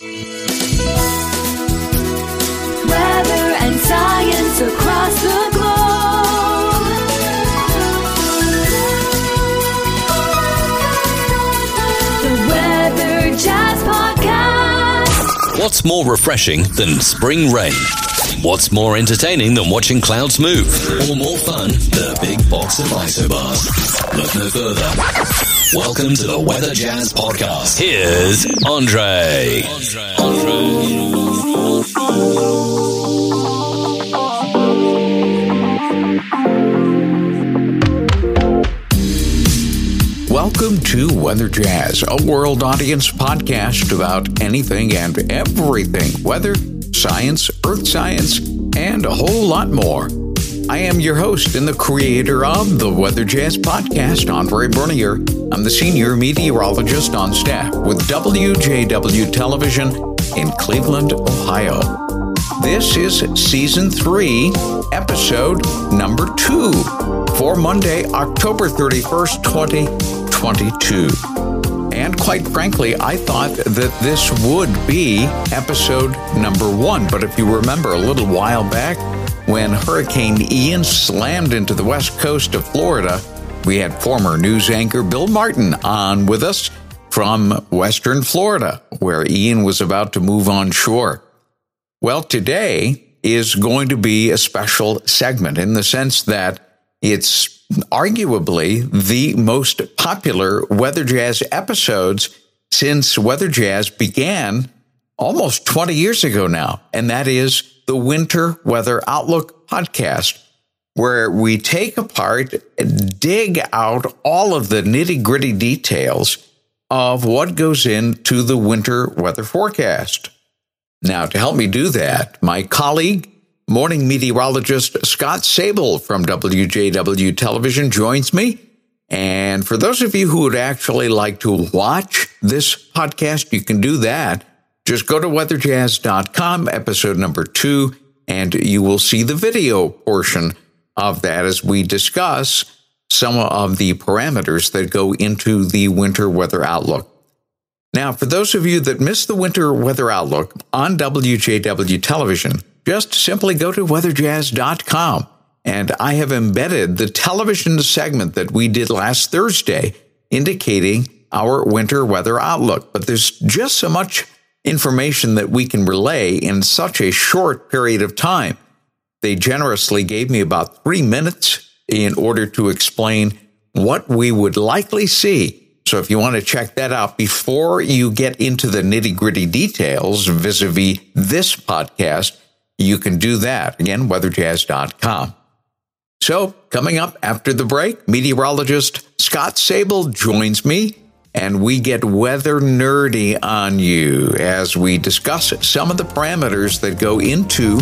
Weather and science across the globe. The Weather Jazz Podcast. What's more refreshing than spring rain? What's more entertaining than watching clouds move? Or more fun a big box of isobars? Look no further. Welcome to the Weather Jazz Podcast. Here's Andre. Welcome to Weather Jazz, a world audience podcast about anything and everything weather, science, earth science, and a whole lot more. I am your host and the creator of the Weather Jazz podcast, Andre Bernier. I'm the senior meteorologist on staff with WJW Television in Cleveland, Ohio. This is season three, episode number two for Monday, October 31st, 2022. And quite frankly, I thought that this would be episode number one. But if you remember a little while back, when Hurricane Ian slammed into the west coast of Florida, we had former news anchor Bill Martin on with us from Western Florida, where Ian was about to move on shore. Well, today is going to be a special segment in the sense that it's arguably the most popular Weather Jazz episodes since Weather Jazz began almost 20 years ago now. And that is the Winter Weather Outlook podcast, where we take apart, dig out all of the nitty gritty details of what goes into the winter weather forecast. Now, to help me do that, my colleague, morning meteorologist Scott Sabol from WJW Television joins me. And for those of you who would actually like to watch this podcast, you can do that. Just go to weatherjazz.com, episode number two, and you will see the video portion of that as we discuss some of the parameters that go into the winter weather outlook. Now, for those of you that missed the winter weather outlook on WJW television, just simply go to weatherjazz.com. And I have embedded the television segment that we did last Thursday indicating our winter weather outlook. But there's just so much information that we can relay in such a short period of time. They generously gave me about three minutes in order to explain what we would likely see so if you want to check that out before you get into the nitty gritty details vis a vis this podcast, you can do that. Again, weatherjazz.com. So coming up after the break, meteorologist Scott Sabol joins me and we get weather nerdy on you as we discuss some of the parameters that go into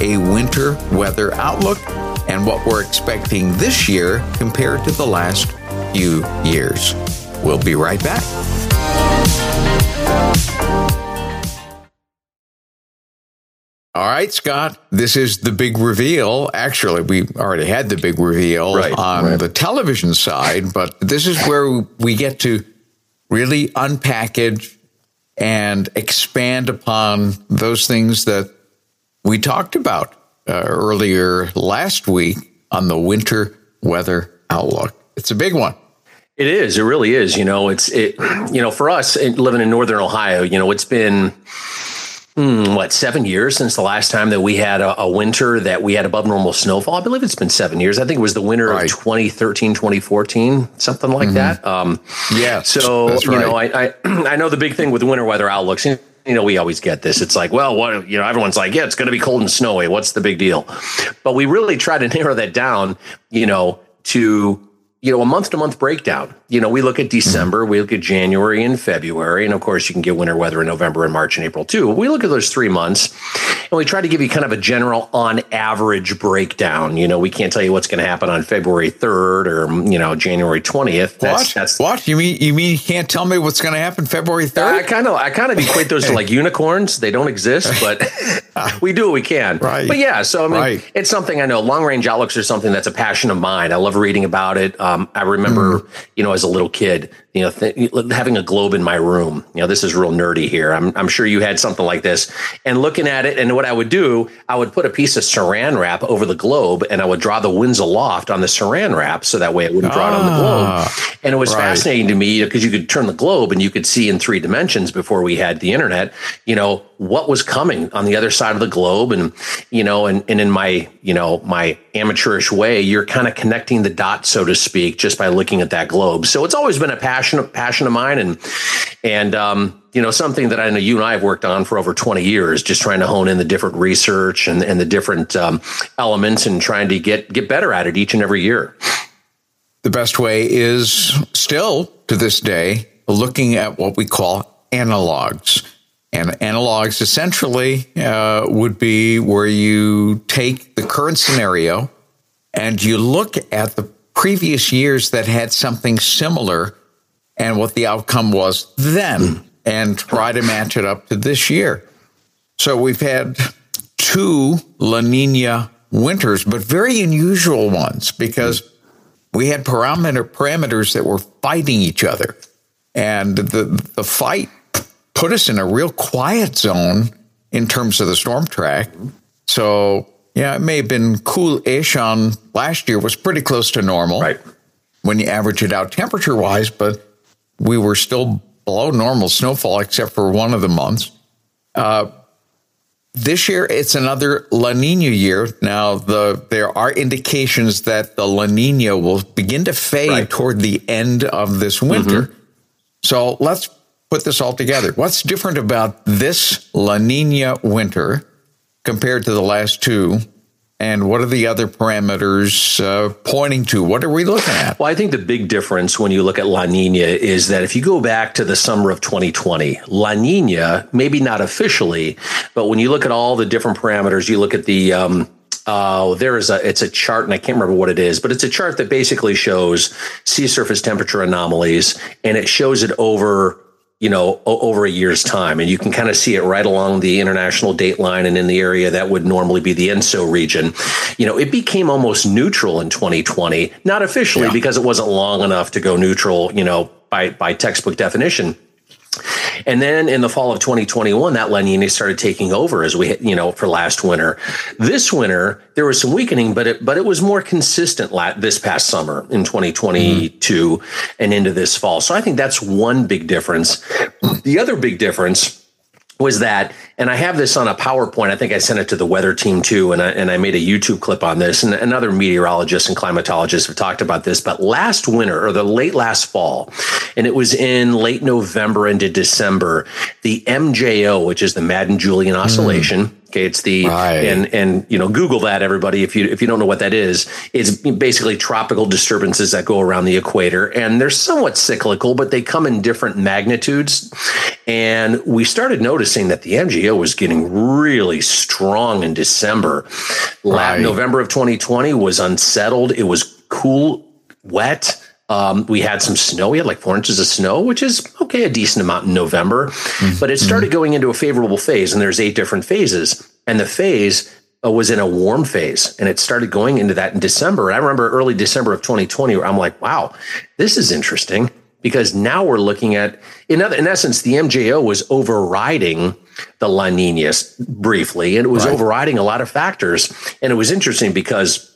a winter weather outlook and what we're expecting this year compared to the last few years. We'll be right back. All right, Scott, this is the big reveal. Actually, we already had the big reveal Right, on right. the television side, but this is where we get to really unpackage and expand upon those things that we talked about uh, earlier last week on the winter weather outlook. It's a big one. It is. It really is. You know, it's it. You know, for us living in northern Ohio, you know, it's been hmm, what seven years since the last time that we had a, a winter that we had above normal snowfall. I believe it's been seven years. I think it was the winter Right. of 2013, 2014, something like that. Um, Yes, so that's you know. I, I I know the big thing with winter weather outlooks. You know, we always get this. It's like, well, what you know, everyone's like, yeah, it's going to be cold and snowy. What's the big deal? But we really try to narrow that down. You know, to you know, a month to month breakdown. You know, we look at December, we look at January and February, and of course, you can get winter weather in November and March and April too. We look at those three months and we try to give you kind of a general on average breakdown. You know, we can't tell you what's going to happen on February 3rd or, you know, January 20th. That's, what? that's, what? You mean you mean you can't tell me what's going to happen February 3rd? I kind of, I kind of equate those to like unicorns. They don't exist, but we do what we can. Right. But yeah, so I mean, Right. it's something I know. Long range outlooks are something that's a passion of mine. I love reading about it. Um, I remember, Mm. you know, as a little kid, you know, th- having a globe in my room. You know, this is real nerdy here. I'm, I'm sure you had something like this. And looking at it, and what I would do, I would put a piece of saran wrap over the globe, and I would draw the winds aloft on the saran wrap, so that way it wouldn't draw it on the globe. Ah, And it was right. fascinating to me because you could turn the globe and you could see in three dimensions before we had the internet. You know what was coming on the other side of the globe, and you know, and and in my you know my amateurish way, you're kind of connecting the dots, so to speak, just by looking at that globe. So it's always been a passion passion of mine, and and um, you know something that I know you and I have worked on for over 20 years, just trying to hone in the different research and and the different um, elements, and trying to get get better at it each and every year. The best way is still to this day looking at what we call analogs. And analogs essentially uh, would be where you take the current scenario and you look at the previous years that had something similar and what the outcome was then and try to match it up to this year. So we've had two La Nina winters, but very unusual ones because we had parameter parameters that were fighting each other. And the the fight put us in a real quiet zone in terms of the storm track. So yeah, it may have been cool-ish on last year was pretty close to normal Right. when you average it out temperature wise, but we were still below normal snowfall except for one of the months. Uh, this year, it's another La Nina year. Now, the there are indications that the La Nina will begin to fade Right. toward the end of this winter. So let's put this all together. What's different about this La Nina winter compared to the last two? And what are the other parameters uh, pointing to? What are we looking at? Well, I think the big difference when you look at La Nina is that if you go back to the summer of 2020, La Nina, maybe not officially, but when you look at all the different parameters, you look at the, um, uh, there is a, it's a chart and I can't remember what it is, but it's a chart that basically shows sea surface temperature anomalies and it shows it over you know, over a year's time. And you can kind of see it right along the international date line and in the area that would normally be the ENSO region. You know, it became almost neutral in 2020, not officially Yeah. because it wasn't long enough to go neutral, you know, by, by textbook definition. And then in the fall of 2021, that La Nina started taking over as we, hit, you know, for last winter. This winter, there was some weakening, but it, but it was more consistent la- this past summer in 2022 mm-hmm. and into this fall. So I think that's one big difference. The other big difference was that, and I have this on a PowerPoint. I think I sent it to the weather team too, and I, and I made a YouTube clip on this. And, and other meteorologists and climatologists have talked about this. But last winter, or the late last fall, and it was in late November into December, the MJO, which is the Madden Julian hmm. Oscillation. Okay, it's the Right. and and you know Google that everybody if you if you don't know what that is. It's basically tropical disturbances that go around the equator, and they're somewhat cyclical, but they come in different magnitudes. And we started noticing that the MJO was getting really strong in December. Right. November of 2020 was unsettled. It was cool, wet. Um, we had some snow. We had like four inches of snow, which is okay, a decent amount in November. But it started going into a favorable phase, and there's eight different phases. And the phase uh, was in a warm phase, and it started going into that in December. And I remember early December of 2020, where I'm like, wow, this is interesting because now we're looking at, in, other, in essence, the MJO was overriding the La Nina briefly, and it was Right. overriding a lot of factors. And it was interesting because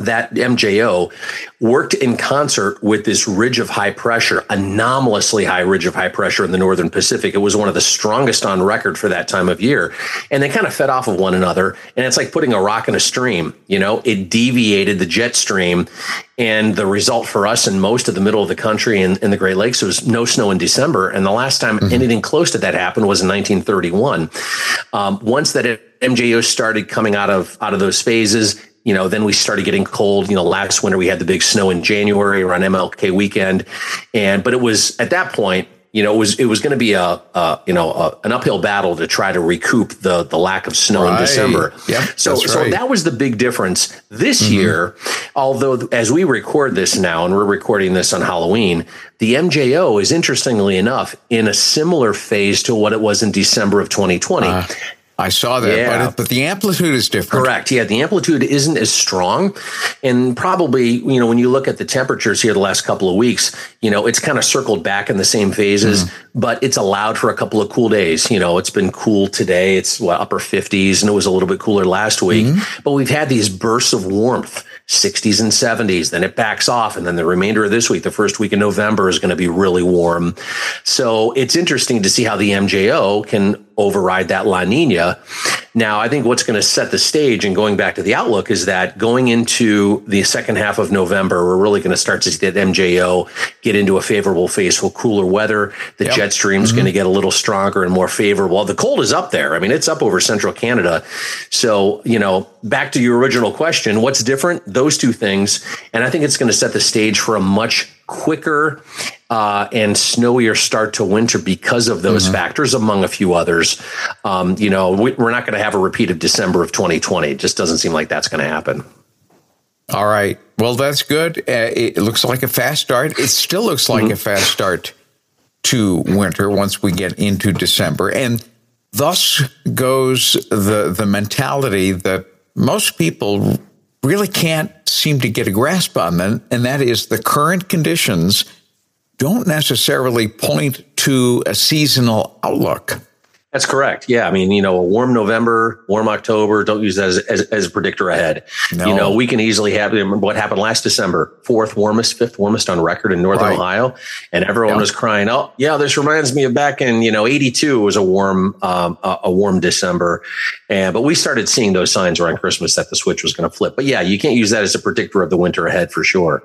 that MJO worked in concert with this ridge of high pressure, anomalously high ridge of high pressure in the northern Pacific. It was one of the strongest on record for that time of year. And they kind of fed off of one another. And it's like putting a rock in a stream, you know, it deviated the jet stream. And the result for us in most of the middle of the country and in the Great Lakes was no snow in December. And the last time anything close to that happened was in 1931. Um, once that MJO started coming out of out of those phases, you know, then we started getting cold. You know, last winter we had the big snow in January around MLK weekend, and but it was at that point, you know, it was it was going to be a, a you know a, an uphill battle to try to recoup the the lack of snow in December. Yeah, so that's so that was the big difference this mm-hmm. year. Although as we record this now, and we're recording this on Halloween, the MJO is interestingly enough in a similar phase to what it was in December of 2020. I saw that, Yeah. but, but the amplitude is different. Correct. Yeah, the amplitude isn't as strong, and probably you know when you look at the temperatures here the last couple of weeks, you know it's kind of circled back in the same phases, mm-hmm. but it's allowed for a couple of cool days. You know, it's been cool today. It's what, upper fifties, and it was a little bit cooler last week. Mm-hmm. But we've had these bursts of warmth. 60s and 70s, then it backs off. And then the remainder of this week, the first week in November, is going to be really warm. So it's interesting to see how the MJO can override that La Nina. Now, I think what's going to set the stage and going back to the outlook is that going into the second half of November, we're really going to start to see that MJO get into a favorable phase for cooler weather. The Yep. jet stream is mm-hmm. going to get a little stronger and more favorable. The cold is up there. I mean, it's up over central Canada. So, you know, back to your original question, what's different? Those two things. And I think it's going to set the stage for a much quicker uh, and snowier start to winter because of those factors, among a few others. Um, you know, we, we're not going to have a repeat of December of 2020. It just doesn't seem like that's going to happen. All right. Well, that's good. Uh, it looks like a fast start. It still looks like a fast start to winter once we get into December. And thus goes the the mentality that most people really can't seem to get a grasp on then, and that is the current conditions don't necessarily point to a seasonal outlook. That's correct. Yeah. I mean, you know, a warm November, warm October, don't use that as, as, as a predictor ahead. No. You know, we can easily have what happened last December, fourth warmest, fifth warmest on record in Northern Right. Ohio. And everyone Yeah. was crying, Oh, yeah, this reminds me of back in, you know, 82 was a warm, um, a, a warm December. And, but we started seeing those signs around Christmas that the switch was going to flip. But yeah, you can't use that as a predictor of the winter ahead for sure.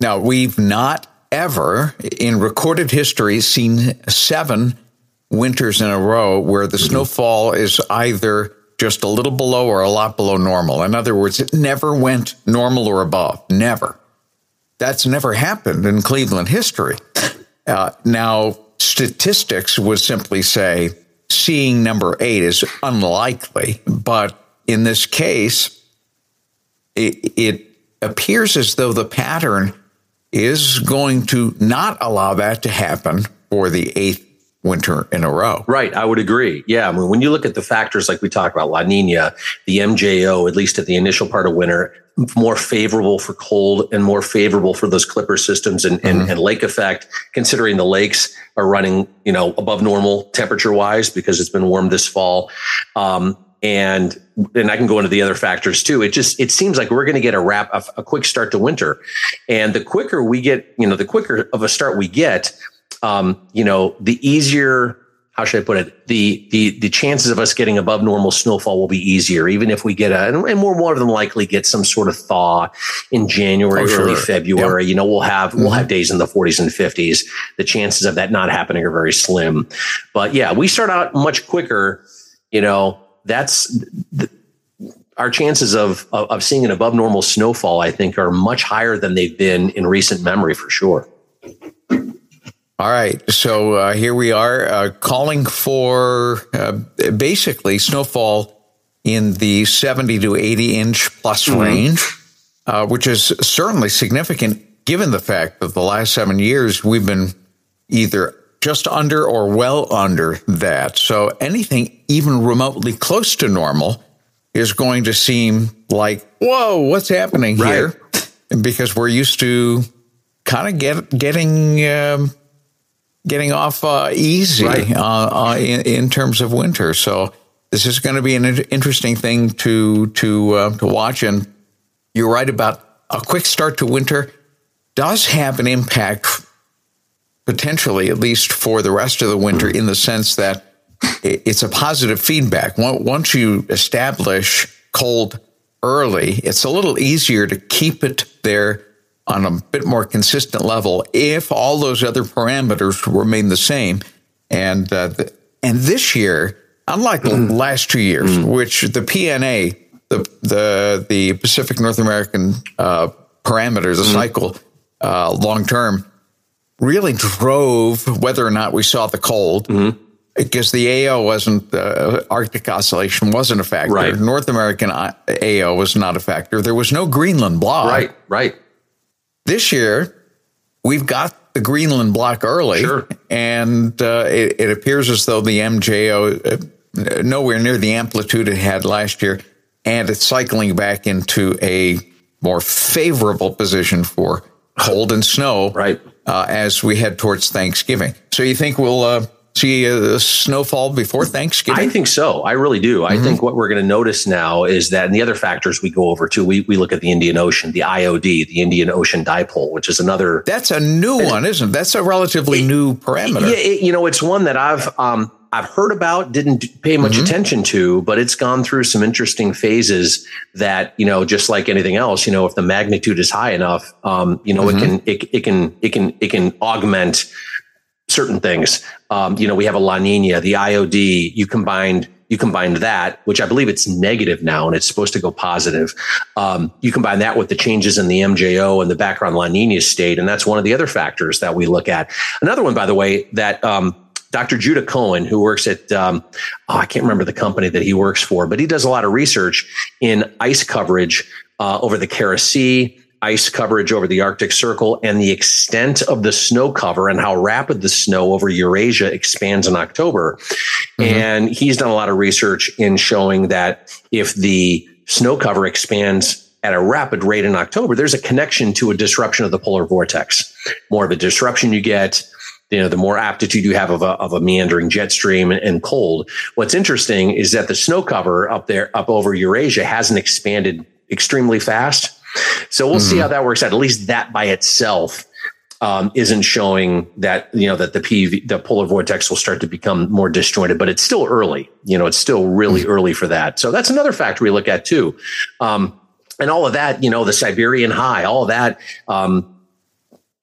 Now, we've not ever in recorded history seen seven winters in a row where the snowfall is either just a little below or a lot below normal. In other words, it never went normal or above. Never. That's never happened in Cleveland history. Uh, now, statistics would simply say seeing number eight is unlikely, but in this case, it, it appears as though the pattern is going to not allow that to happen for the eighth winter in a row. Right. I would agree. Yeah. I mean, when you look at the factors like we talked about, La Nina, the MJO, at least at the initial part of winter, more favorable for cold and more favorable for those clipper systems and, and, and lake effect, considering the lakes are running, you know, above normal temperature wise because it's been warm this fall. Um, and and I can go into the other factors too. It just it seems like we're going to get a wrap a, a quick start to winter, and the quicker we get, you know, the quicker of a start we get, um, you know, the easier. How should I put it? The the the chances of us getting above normal snowfall will be easier, even if we get a and, and we're more than likely get some sort of thaw in January, Oh, sure. early February. You know, we'll have we'll have days in the 40s and 50s. The chances of that not happening are very slim. But yeah, we start out much quicker. You know, that's the, our chances of, of of seeing an above normal snowfall. I think are much higher than they've been in recent memory for sure. All right. So uh, here we are uh, calling for uh, basically snowfall in the 70 to 80 inch plus range, uh, which is certainly significant given the fact that the last seven years we've been either just under or well under that. So anything even remotely close to normal is going to seem like, whoa, what's happening here? Because we're used to kind of get, getting. Um, getting off uh, easy Right. uh, uh, in, in terms of winter. So this is going to be an interesting thing to to uh, to watch. And you're right about a quick start to winter does have an impact, potentially at least for the rest of the winter, in the sense that it's a positive feedback. Once once you establish cold early, it's a little easier to keep it there on a bit more consistent level if all those other parameters remain the same. And uh, the, and this year, unlike the last two years, which the PNA, the the the Pacific North American uh, parameter, the cycle, uh, long term, really drove whether or not we saw the cold. Because the AO wasn't, uh, Arctic oscillation wasn't a factor. Right. North American uh, AO was not a factor. There was no Greenland block. Right, right. This year, we've got the Greenland block early, Sure. and uh, it, it appears as though the MJO uh, nowhere near the amplitude it had last year, and it's cycling back into a more favorable position for cold and snow right. Uh, as we head towards Thanksgiving. So you think we'll uh, see a snowfall before Thanksgiving? I think so. I really do. Mm-hmm. I think what we're going to notice now is that, and the other factors we go over too, we, we look at the Indian Ocean, the IOD, the Indian Ocean Dipole, which is another. That's a new one, isn't it? That's a relatively it, new parameter. Yeah, it, you know, it's one that I've um, I've heard about, didn't pay much mm-hmm. attention to, but it's gone through some interesting phases that, you know, just like anything else, you know, if the magnitude is high enough, um, you know, mm-hmm. it can, it, it can, it can, it can augment certain things. Um, you know, we have a La Nina, the IOD, you combined, you combined that, which I believe it's negative now and it's supposed to go positive. Um, you combine that with the changes in the MJO and the background La Nina state. And that's one of the other factors that we look at. Another one, by the way, that, um, Dr. Judah Cohen, who works at, um, oh, I can't remember the company that he works for, but he does a lot of research in ice coverage uh, over the Kara Sea, ice coverage over the Arctic Circle and the extent of the snow cover and how rapid the snow over Eurasia expands in October. Mm-hmm. And he's done a lot of research in showing that if the snow cover expands at a rapid rate in October, there's a connection to a disruption of the polar vortex. More of a disruption you get, you know, the more aptitude you have of a, of a meandering jet stream and, and cold. What's interesting is that the snow cover up there, up over Eurasia hasn't expanded extremely fast so we'll mm. see hmm. how that works out. At least that by itself um, isn't showing that you know that the PV, the polar vortex will start to become more disjointed, but it's still early. You know, it's still really mm. early for that. So that's another factor we look at too. Um, and all of that, you know, the Siberian high, all of that um,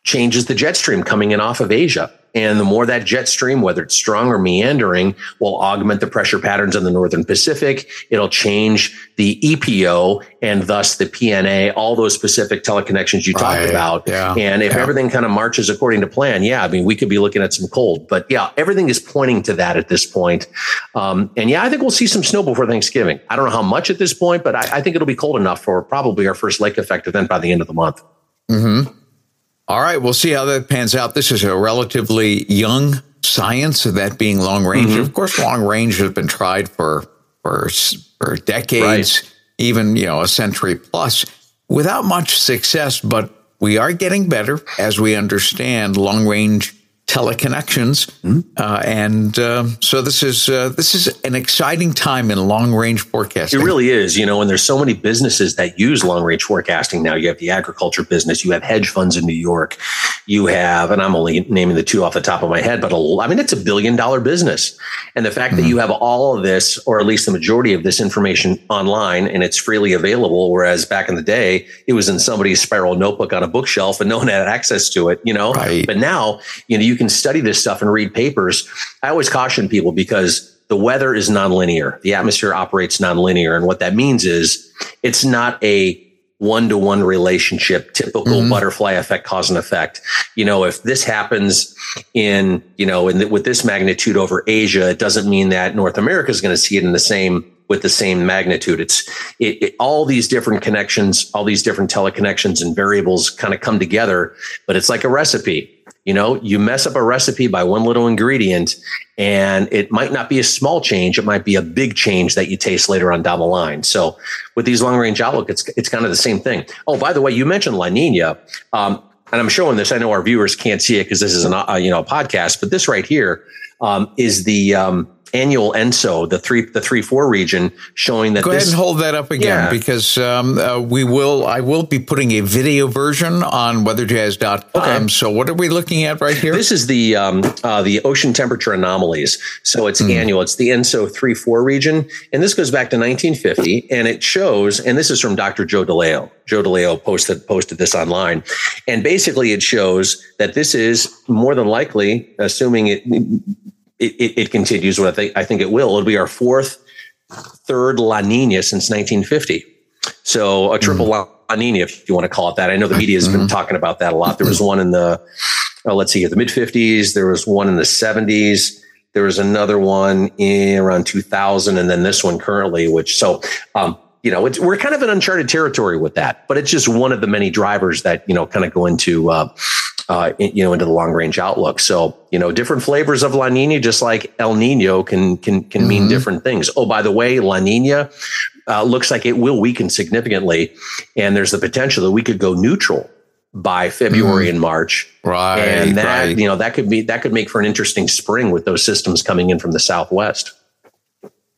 changes the jet stream coming in off of Asia. And the more that jet stream, whether it's strong or meandering, will augment the pressure patterns in the Northern Pacific. It'll change the EPO and thus the PNA, all those specific teleconnections you talked right. about. Yeah. And if yeah. everything kind of marches according to plan, yeah, I mean, we could be looking at some cold, but yeah, everything is pointing to that at this point. Um, and yeah, I think we'll see some snow before Thanksgiving. I don't know how much at this point, but I, I think it'll be cold enough for probably our first lake effect event by the end of the month. Mm-hmm. All right, we'll see how that pans out. This is a relatively young science, of that being long range. Mm-hmm. Of course, long range has been tried for for for decades, right. even you know a century plus, without much success. But we are getting better as we understand long range teleconnections, mm-hmm. uh, and uh, so this is uh, this is an exciting time in long range forecasting. It really is, you know, and there's so many businesses that use long range forecasting now. You have the agriculture business, you have hedge funds in New York, you have, and I'm only naming the two off the top of my head, but a, I mean it's a billion dollar business, and the fact mm-hmm. that you have all of this, or at least the majority of this information online, and it's freely available, whereas back in the day it was in somebody's spiral notebook on a bookshelf and no one had access to it, you know. Right. But now, you know, you can study this stuff and read papers. I always caution people because the weather is nonlinear. The atmosphere operates nonlinear. And what that means is it's not a one to one relationship, typical mm-hmm. butterfly effect, cause and effect. You know, if this happens in, you know, in the, with this magnitude over Asia, it doesn't mean that North America is going to see it in the same with the same magnitude. It's it, it, all these different connections, all these different teleconnections and variables kind of come together, but it's like a recipe. You know, you mess up a recipe by one little ingredient and it might not be a small change. It might be a big change that you taste later on down the line. So with these long range outlook, it's, it's kind of the same thing. Oh, by the way, you mentioned La Nina. Um, and I'm showing this. I know our viewers can't see it because this is an, uh, you know, a podcast, but this right here um, is the, um, annual ENSO, the three the three four region, showing that. Go this, ahead and hold that up again yeah. because um, uh, we will. I will be putting a video version on weatherjazz.com. Okay. So what are we looking at right here? This is the um, uh, the ocean temperature anomalies. So it's mm. annual. It's the ENSO three four region, and this goes back to 1950, and it shows. And this is from Dr. Joe D'Aleo. Joe D'Aleo posted posted this online, and basically it shows that this is more than likely, assuming it it, it, it continues what I think, I think it will. It'll be our fourth, third La Nina since 1950. So a triple mm. La Nina, if you want to call it that. I know the media has mm-hmm. been talking about that a lot. There was one in the, oh, let's see, the mid 50s. There was one in the 70s. There was another one in around 2000, and then this one currently. Which so, um, you know, we're kind of in uncharted territory with that. But it's just one of the many drivers that you know kind of go into uh, uh, in, you know, into the long range outlook. So, you know, different flavors of La Nina, just like El Nino can can can mm-hmm. mean different things. Oh, by the way, La Nina uh, looks like it will weaken significantly, and there's the potential that we could go neutral by February mm. and March. Right. And that, right. you know, that could be that could make for an interesting spring with those systems coming in from the southwest.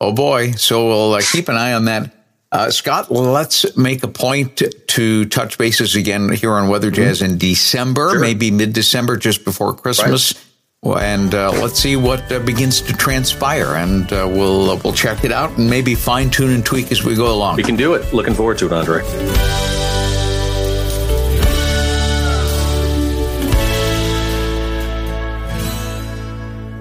Oh boy. So we'll uh, keep an eye on that. Uh, Scott, let's make a point to touch bases again here on Weather mm-hmm. Jazz mm-hmm. in December, sure. maybe mid December, just before Christmas. Right. And uh, let's see what uh, begins to transpire, and uh, we'll uh, we'll check it out and maybe fine tune and tweak as we go along. We can do it. Looking forward to it, Andre.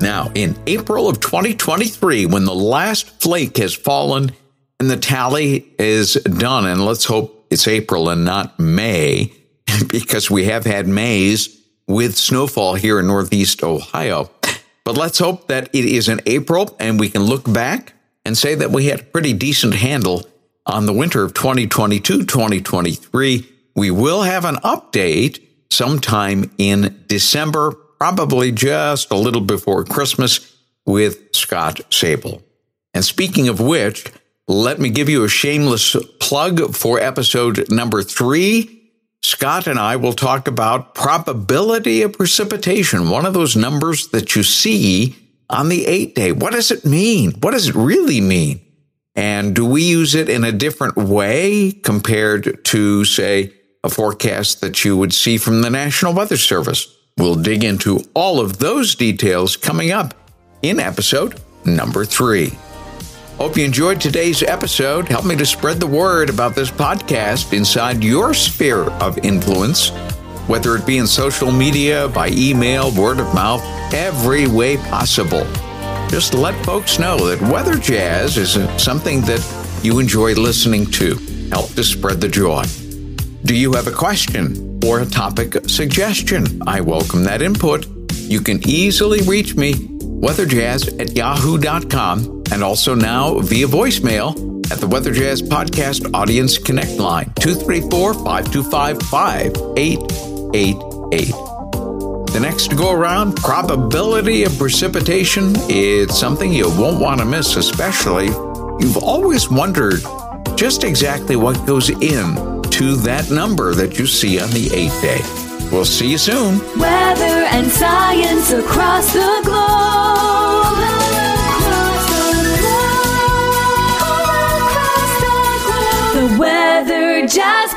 Now, in April of 2023, when the last flake has fallen and the tally is done, and let's hope it's April and not May, because we have had Mays with snowfall here in Northeast Ohio. But let's hope that it is in April and we can look back and say that we had a pretty decent handle on the winter of 2022 2023. We will have an update sometime in December probably just a little before Christmas with Scott Sabol. And speaking of which, let me give you a shameless plug for episode number three. Scott and I will talk about probability of precipitation, one of those numbers that you see on the eight day. What does it mean? What does it really mean? And do we use it in a different way compared to, say, a forecast that you would see from the National Weather Service? We'll dig into all of those details coming up in episode number three. Hope you enjoyed today's episode. Help me to spread the word about this podcast inside your sphere of influence, whether it be in social media, by email, word of mouth, every way possible. Just let folks know that Weather Jazz is something that you enjoy listening to. Help to spread the joy. Do you have a question or a topic suggestion? I welcome that input. You can easily reach me, weatherjazz at yahoo.com, and also now via voicemail at the Weather Jazz Podcast Audience Connect line, 234 525 5888. The next go around, probability of precipitation, it's something you won't want to miss, especially you've always wondered just exactly what goes in to that number that you see on the eighth day. We'll see you soon. Weather and science across the globe. just